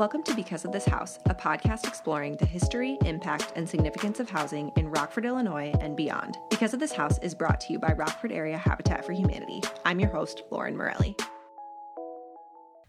Welcome to Because of This House, a podcast exploring the history, impact, and significance of housing in Rockford, Illinois, and beyond. Because of This House is brought to you by Rockford Area Habitat for Humanity. I'm your host, Lauren Morelli.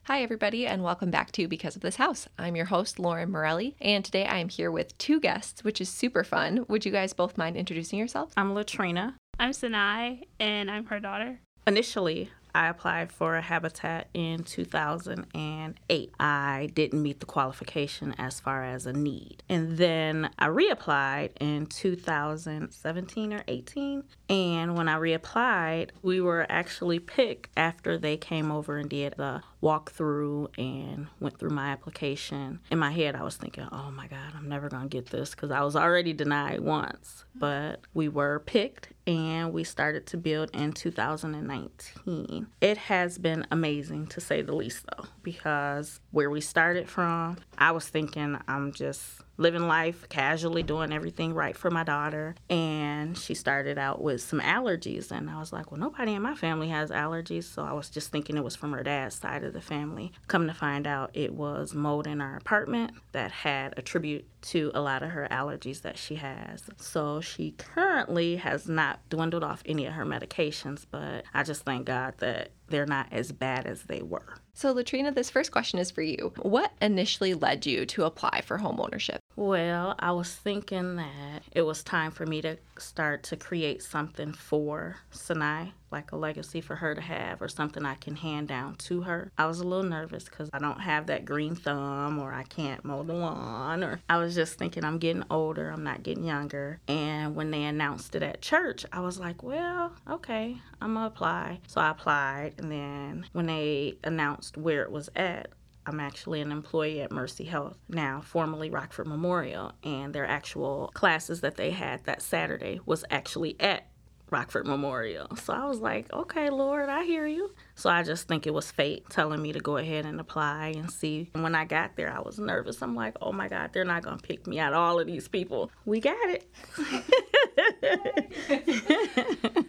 Hi, everybody, and welcome back to Because of This House. I'm your host, Lauren Morelli, and today I am here with two guests, which is super fun. Would you guys both mind introducing yourselves? I'm Latrina. I'm Sinai, and I'm her daughter. Initially, I applied for a habitat in 2008. I didn't meet the qualification as far as a need. And then I reapplied in 2017 or 18. And when I reapplied, we were actually picked after they came over and did the walkthrough and went through my application. In my head, I was thinking, oh my God, I'm never going to get this because I was already denied once. But we were picked and we started to build in 2019. It has been amazing to say the least, though, because where we started from, I was thinking I'm just living life casually, doing everything right for my daughter. And she started out with some allergies. And I was like, well, nobody in my family has allergies. So I was just thinking it was from her dad's side of the family. Come to find out, it was mold in our apartment that had attributed to a lot of her allergies that she has. So she currently has not dwindled off any of her medications, but I just thank God that they're not as bad as they were. So, Latrina, this first question is for you. What initially led you to apply for home ownership? Well, I was thinking that it was time for me to start to create something for Sinai, like a legacy for her to have or something I can hand down to her. I was a little nervous because I don't have that green thumb or I can't mow the lawn or I was just thinking I'm getting older, I'm not getting younger. And when they announced it at church, I was like, well, okay, I'm gonna apply. So I applied and then when they announced where it was at, I'm actually an employee at Mercy Health now, formerly Rockford Memorial, and their actual classes that they had that Saturday was actually at Rockford Memorial. So I was like, okay, Lord, I hear you. So I just think it was fate telling me to go ahead and apply and see. And when I got there, I was nervous. I'm like, oh my God, they're not going to pick me out of all of these people. We got it.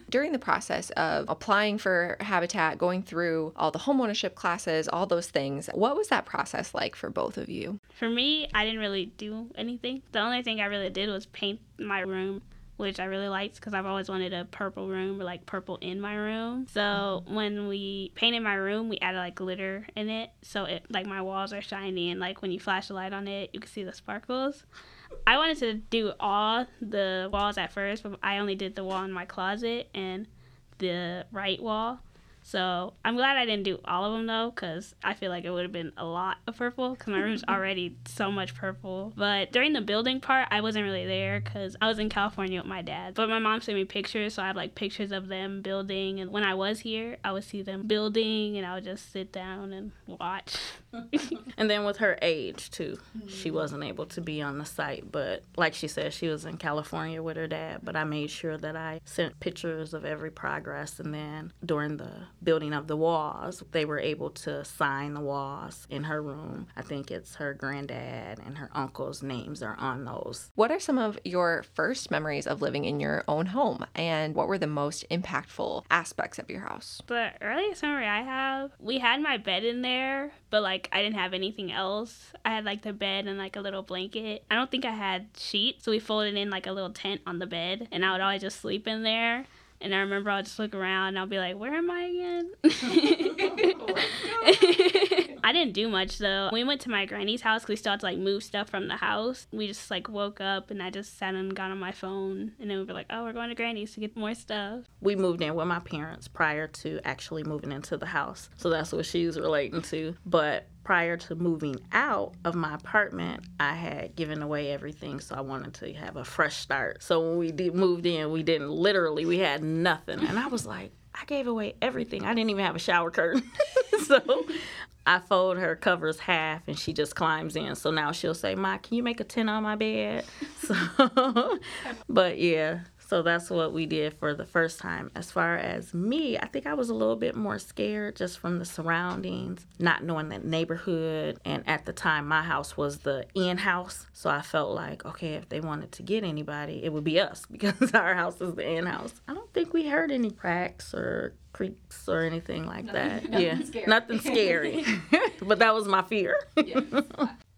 During the process of applying for Habitat, going through all the homeownership classes, all those things, what was that process like for both of you? For me, I didn't really do anything. The only thing I really did was paint my room which I really liked because I've always wanted a purple room or like purple in my room. So mm-hmm. when we painted my room, we added like glitter in it, so it like my walls are shiny and like when you flash a light on it, you can see the sparkles. I wanted to do all the walls at first, but I only did the wall in my closet and the right wall. So I'm glad I didn't do all of them though, because I feel like it would have been a lot of purple, because my room's already so much purple. But during the building part, I wasn't really there because I was in California with my dad. But my mom sent me pictures, so I have like pictures of them building. And when I was here, I would see them building, and I would just sit down and watch. and then with her age too, she wasn't able to be on the site. But like she said, she was in California with her dad. But I made sure that I sent pictures of every progress, and then during the building of the walls, they were able to sign the walls in her room. I think it's her granddad and her uncle's names are on those. What are some of your first memories of living in your own home, and what were the most impactful aspects of your house? The earliest memory I have, we had my bed in there, but like I didn't have anything else. I had like the bed and like a little blanket. I don't think I had sheets, so we folded in like a little tent on the bed, and I would always just sleep in there. And I remember I'll just look around and I'll be like, where am I again? Oh I didn't do much though. We went to my granny's house because we still had to like move stuff from the house. We just like woke up and I just sat and got on my phone and then we were like, oh, we're going to granny's to get more stuff. We moved in with my parents prior to actually moving into the house. So that's what she's relating to. But prior to moving out of my apartment, I had given away everything, so I wanted to have a fresh start. So when we did, moved in, we didn't literally, we had nothing. And I was like, I gave away everything. I didn't even have a shower curtain. so I fold her covers half and she just climbs in. So now she'll say, Ma, can you make a tent on my bed? So, but yeah, so that's what we did for the first time. As far as me, I think I was a little bit more scared just from the surroundings, not knowing the neighborhood. And at the time, my house was the in house. So I felt like, okay, if they wanted to get anybody, it would be us because our house is the in house. I don't think we heard any cracks or creaks or anything like Nothing- that. nothing yeah, scary. nothing scary. but that was my fear.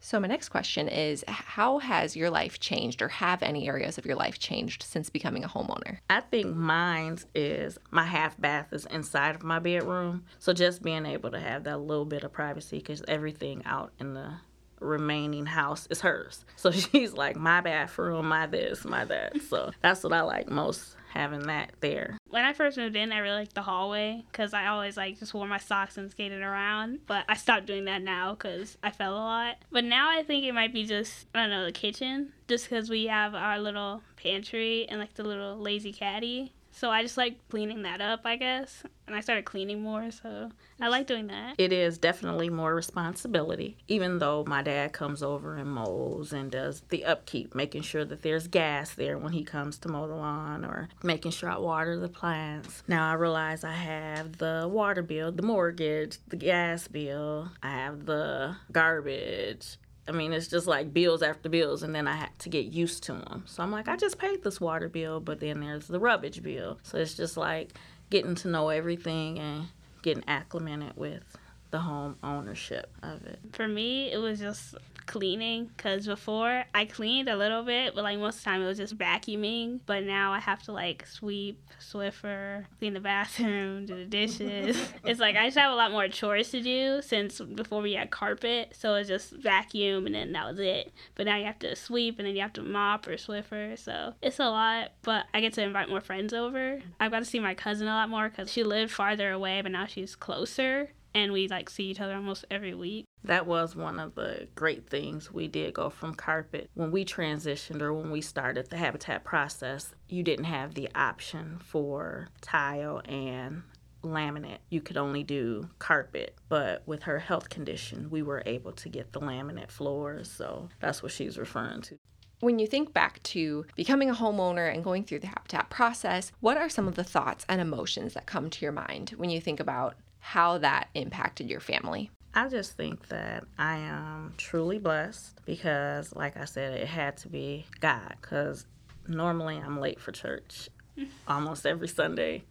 So, my next question is How has your life changed, or have any areas of your life changed since becoming a homeowner? I think mine's is my half bath is inside of my bedroom. So just being able to have that little bit of privacy because everything out in the remaining house is hers. So she's like, my bathroom, my this, my that. So that's what I like most having that there. When I first moved in, I really liked the hallway because I always like just wore my socks and skated around. But I stopped doing that now because I fell a lot. But now I think it might be just I don't know the kitchen, just because we have our little pantry and like the little lazy caddy. So I just like cleaning that up, I guess. And I started cleaning more, so I like doing that. It is definitely more responsibility, even though my dad comes over and mows and does the upkeep, making sure that there's gas there when he comes to mow the lawn or making sure I water the plants. Now I realize I have the water bill, the mortgage, the gas bill, I have the garbage. I mean, it's just like bills after bills, and then I had to get used to them. So I'm like, I just paid this water bill, but then there's the rubbish bill. So it's just like getting to know everything and getting acclimated with the home ownership of it. For me, it was just cleaning because before I cleaned a little bit, but like most of the time it was just vacuuming. But now I have to like sweep, Swiffer, clean the bathroom, do the dishes. it's like I just have a lot more chores to do since before we had carpet. So it's just vacuum and then that was it. But now you have to sweep and then you have to mop or Swiffer. So it's a lot, but I get to invite more friends over. I've got to see my cousin a lot more because she lived farther away, but now she's closer. And we like see each other almost every week. That was one of the great things. We did go from carpet. When we transitioned or when we started the habitat process, you didn't have the option for tile and laminate. You could only do carpet. But with her health condition, we were able to get the laminate floors. So that's what she's referring to. When you think back to becoming a homeowner and going through the habitat process, what are some of the thoughts and emotions that come to your mind when you think about how that impacted your family? I just think that I am truly blessed because, like I said, it had to be God. Because normally I'm late for church almost every Sunday.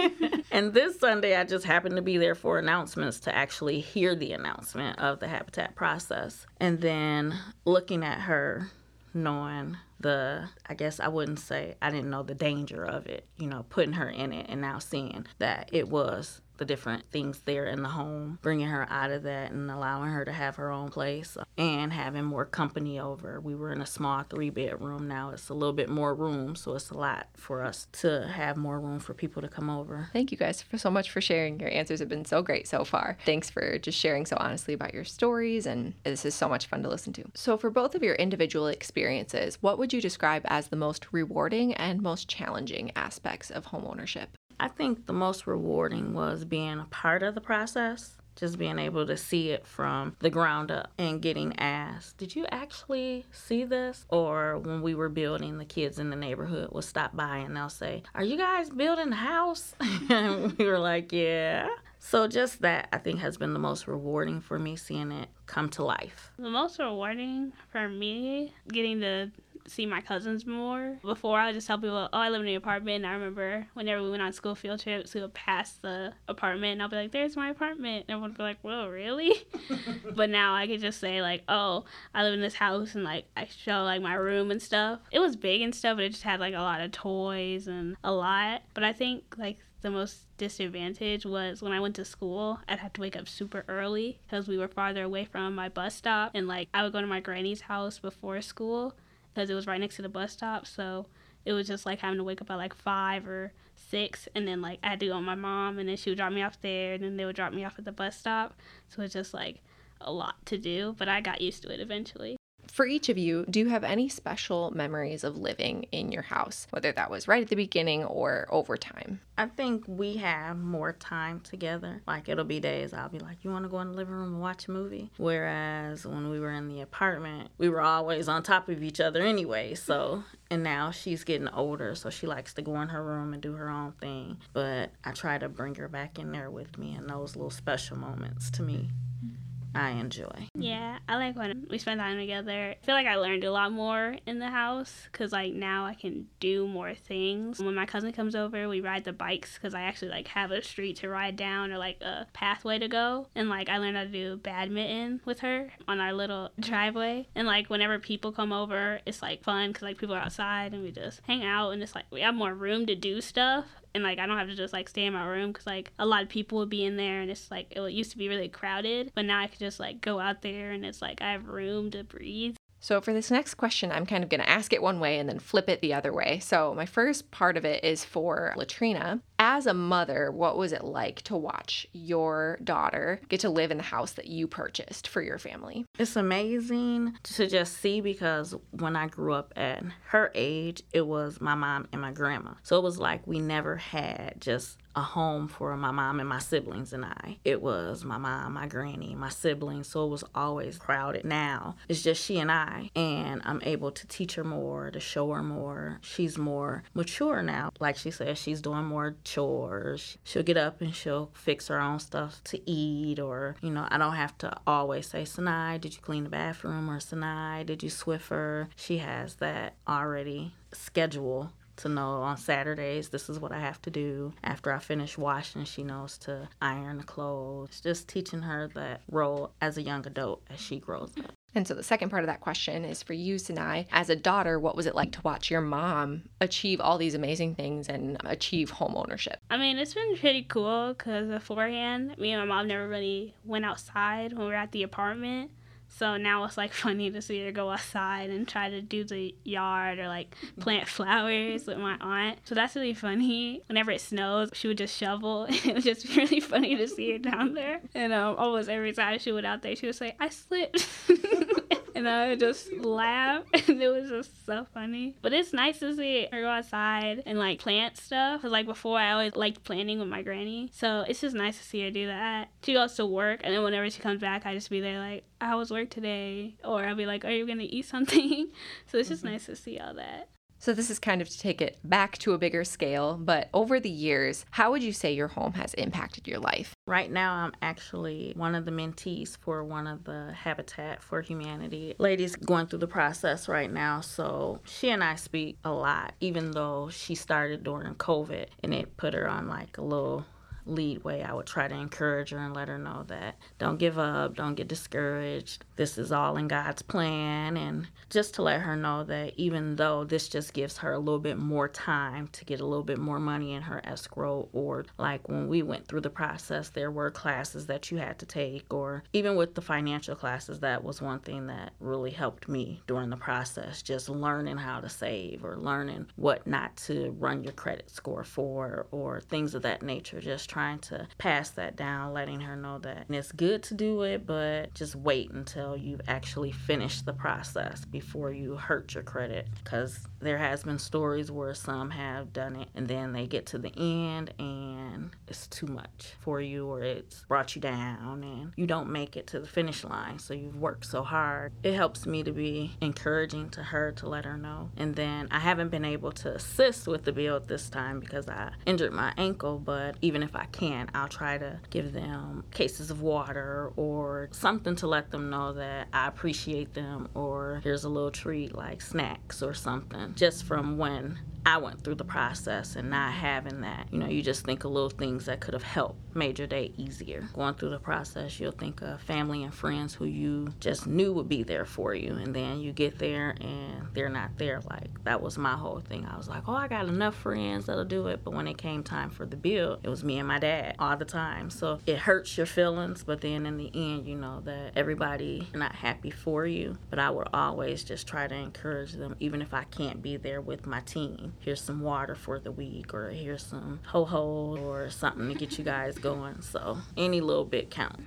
and this Sunday, I just happened to be there for announcements to actually hear the announcement of the habitat process. And then looking at her, knowing the, I guess I wouldn't say I didn't know the danger of it, you know, putting her in it and now seeing that it was the different things there in the home, bringing her out of that and allowing her to have her own place and having more company over. We were in a small three bedroom. Now it's a little bit more room, so it's a lot for us to have more room for people to come over. Thank you guys for so much for sharing. Your answers have been so great so far. Thanks for just sharing so honestly about your stories, and this is so much fun to listen to. So, for both of your individual experiences, what would you describe as the most rewarding and most challenging aspects of homeownership? I think the most rewarding was being a part of the process. Just being able to see it from the ground up and getting asked, Did you actually see this? Or when we were building, the kids in the neighborhood will stop by and they'll say, Are you guys building a house? and we were like, Yeah. So just that I think has been the most rewarding for me seeing it come to life. The most rewarding for me, getting to see my cousins more. Before, I would just tell people, oh, I live in an apartment. And I remember whenever we went on school field trips, we would pass the apartment, and I'll be like, there's my apartment. And everyone would be like, whoa, really? but now I could just say, like, oh, I live in this house, and, like, I show, like, my room and stuff. It was big and stuff, but it just had, like, a lot of toys and a lot. But I think, like, the most disadvantage was when I went to school, I'd have to wake up super early because we were farther away from my bus stop. And like I would go to my granny's house before school because it was right next to the bus stop. So it was just like having to wake up at like five or six. And then like I had to go with my mom and then she would drop me off there and then they would drop me off at the bus stop. So it's just like a lot to do, but I got used to it eventually. For each of you, do you have any special memories of living in your house, whether that was right at the beginning or over time? I think we have more time together. Like it'll be days I'll be like, "You want to go in the living room and watch a movie?" Whereas when we were in the apartment, we were always on top of each other anyway. So, and now she's getting older, so she likes to go in her room and do her own thing. But I try to bring her back in there with me in those little special moments to me. I enjoy. Yeah, I like when we spend time together. I feel like I learned a lot more in the house because like now I can do more things. When my cousin comes over, we ride the bikes because I actually like have a street to ride down or like a pathway to go. And like I learned how to do badminton with her on our little driveway. And like whenever people come over, it's like fun because like people are outside and we just hang out and it's like we have more room to do stuff and like I don't have to just like stay in my room because like a lot of people would be in there and it's like it used to be really crowded, but now I could just like go out there and it's like I have room to breathe. So, for this next question, I'm kind of going to ask it one way and then flip it the other way. So, my first part of it is for Latrina. As a mother, what was it like to watch your daughter get to live in the house that you purchased for your family? It's amazing to just see because when I grew up at her age, it was my mom and my grandma. So, it was like we never had just a home for my mom and my siblings and I. It was my mom, my granny, my siblings, so it was always crowded. Now it's just she and I, and I'm able to teach her more, to show her more. She's more mature now. Like she says, she's doing more chores. She'll get up and she'll fix her own stuff to eat, or, you know, I don't have to always say, Sinai, did you clean the bathroom? Or Sinai, did you Swiffer? She has that already schedule to know on Saturdays this is what I have to do. After I finish washing, she knows to iron the clothes. Just teaching her that role as a young adult as she grows up. And so the second part of that question is for you, Sinai. As a daughter, what was it like to watch your mom achieve all these amazing things and achieve home ownership? I mean, it's been pretty cool because beforehand, me and my mom never really went outside when we were at the apartment. So now it's like funny to see her go outside and try to do the yard or like plant flowers with my aunt. So that's really funny. Whenever it snows, she would just shovel. And it was just really funny to see her down there. And um, almost every time she went out there, she would say, I slipped. And I would just laugh, and it was just so funny. But it's nice to see her go outside and like plant stuff. Cause like before, I always liked planting with my granny, so it's just nice to see her do that. She goes to work, and then whenever she comes back, I just be there like, "How was work today?" Or I'll be like, "Are you gonna eat something?" so it's just mm-hmm. nice to see all that. So, this is kind of to take it back to a bigger scale, but over the years, how would you say your home has impacted your life? Right now, I'm actually one of the mentees for one of the Habitat for Humanity ladies going through the process right now. So, she and I speak a lot, even though she started during COVID and it put her on like a little lead way, I would try to encourage her and let her know that don't give up, don't get discouraged. This is all in God's plan. And just to let her know that even though this just gives her a little bit more time to get a little bit more money in her escrow, or like when we went through the process, there were classes that you had to take, or even with the financial classes, that was one thing that really helped me during the process. Just learning how to save or learning what not to run your credit score for, or things of that nature. Just trying to pass that down, letting her know that it's good to do it, but just wait until you've actually finished the process before you hurt your credit. Because there has been stories where some have done it and then they get to the end and it's too much for you or it's brought you down and you don't make it to the finish line. So you've worked so hard. It helps me to be encouraging to her to let her know. And then I haven't been able to assist with the build this time because I injured my ankle, but even if I can, I'll try to give them cases of water or something to let them know that I appreciate them or here's a little treat like snacks or something just from when I went through the process and not having that. You know, you just think of little things that could have helped made your day easier. Going through the process, you'll think of family and friends who you just knew would be there for you. And then you get there and they're not there. Like, that was my whole thing. I was like, oh, I got enough friends that'll do it. But when it came time for the bill, it was me and my dad all the time. So it hurts your feelings. But then in the end, you know that everybody not happy for you. But I would always just try to encourage them, even if I can't be there with my team. Here's some water for the week, or here's some ho ho, or something to get you guys going. So any little bit count.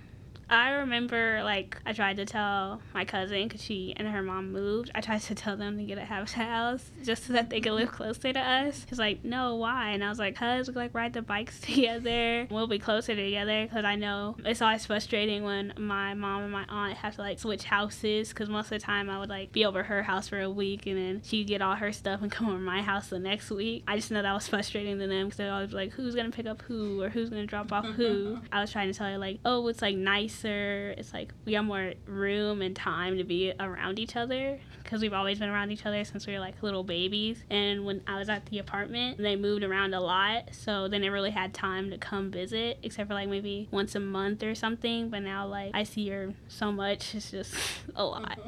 I remember like I tried to tell my cousin because she and her mom moved. I tried to tell them to get a house house just so that they could live closer to us. He's like, no, why? And I was like, cause we like ride the bikes together. We'll be closer together because I know it's always frustrating when my mom and my aunt have to like switch houses because most of the time I would like be over her house for a week and then she'd get all her stuff and come over my house the next week. I just know that was frustrating to them because they're always like, who's gonna pick up who or who's gonna drop off who. Mm-hmm. I was trying to tell her like, oh, it's like nice It's like we have more room and time to be around each other because we've always been around each other since we were like little babies. And when I was at the apartment, they moved around a lot, so they never really had time to come visit, except for like maybe once a month or something. But now, like, I see her so much, it's just a lot.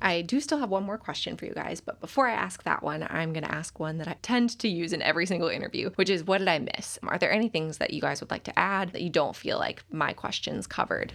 I do still have one more question for you guys, but before I ask that one, I'm going to ask one that I tend to use in every single interview, which is what did I miss? Are there any things that you guys would like to add that you don't feel like my questions covered?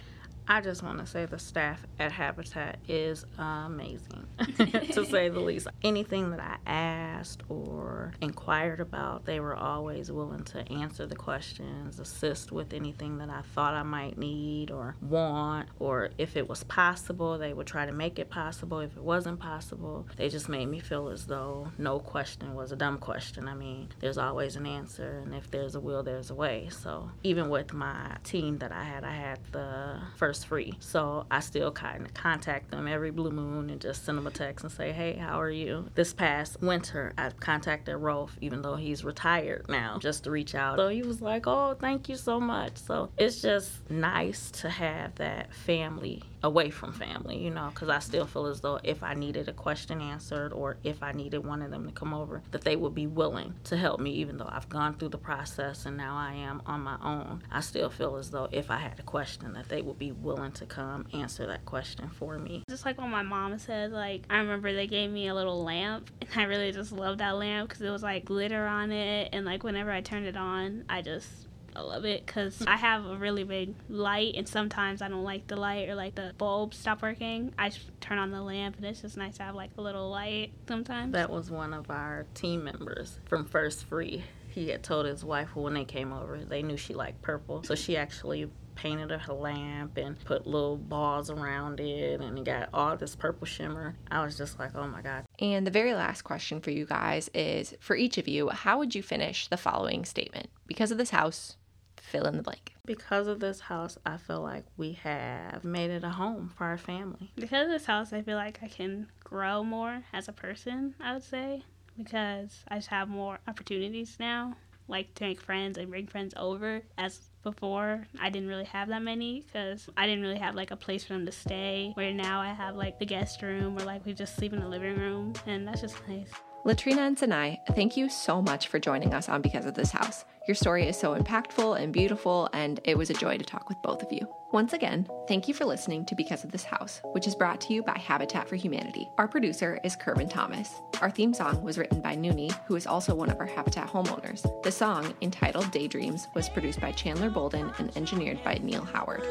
I just want to say the staff at Habitat is amazing, to say the least. Anything that I asked or inquired about, they were always willing to answer the questions, assist with anything that I thought I might need or want, or if it was possible, they would try to make it possible. If it wasn't possible, they just made me feel as though no question was a dumb question. I mean, there's always an answer, and if there's a will, there's a way. So even with my team that I had, I had the first free. So I still kind of contact them every blue moon and just send them a text and say, hey, how are you? This past winter, I contacted Rolf, even though he's retired now, just to reach out. So he was like, oh, thank you so much. So it's just nice to have that family away from family, you know, because I still feel as though if I needed a question answered or if I needed one of them to come over, that they would be willing to help me, even though I've gone through the process and now I am on my own. I still feel as though if I had a question, that they would be willing to come answer that question for me. Just like what my mom said, like, I remember they gave me a little lamp, and I really just loved that lamp because it was like glitter on it, and like whenever I turned it on, I just I love it because I have a really big light, and sometimes I don't like the light or like the bulb stop working. I turn on the lamp, and it's just nice to have like a little light sometimes. That was one of our team members from First Free. He had told his wife when they came over, they knew she liked purple, so she actually painted her lamp and put little balls around it and it got all this purple shimmer. I was just like, oh my God. And the very last question for you guys is for each of you, how would you finish the following statement? Because of this house, fill in the blank. Because of this house, I feel like we have made it a home for our family. Because of this house, I feel like I can grow more as a person, I would say, because I just have more opportunities now, like to make friends and bring friends over. As before, I didn't really have that many because I didn't really have like a place for them to stay. Where now I have like the guest room or like we just sleep in the living room, and that's just nice. Latrina and Sinai, thank you so much for joining us on Because of This House. Your story is so impactful and beautiful, and it was a joy to talk with both of you. Once again, thank you for listening to Because of This House, which is brought to you by Habitat for Humanity. Our producer is Kervin Thomas. Our theme song was written by Nooney, who is also one of our Habitat homeowners. The song, entitled Daydreams, was produced by Chandler Bolden and engineered by Neil Howard.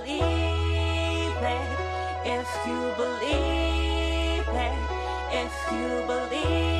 If you believe it, if you believe.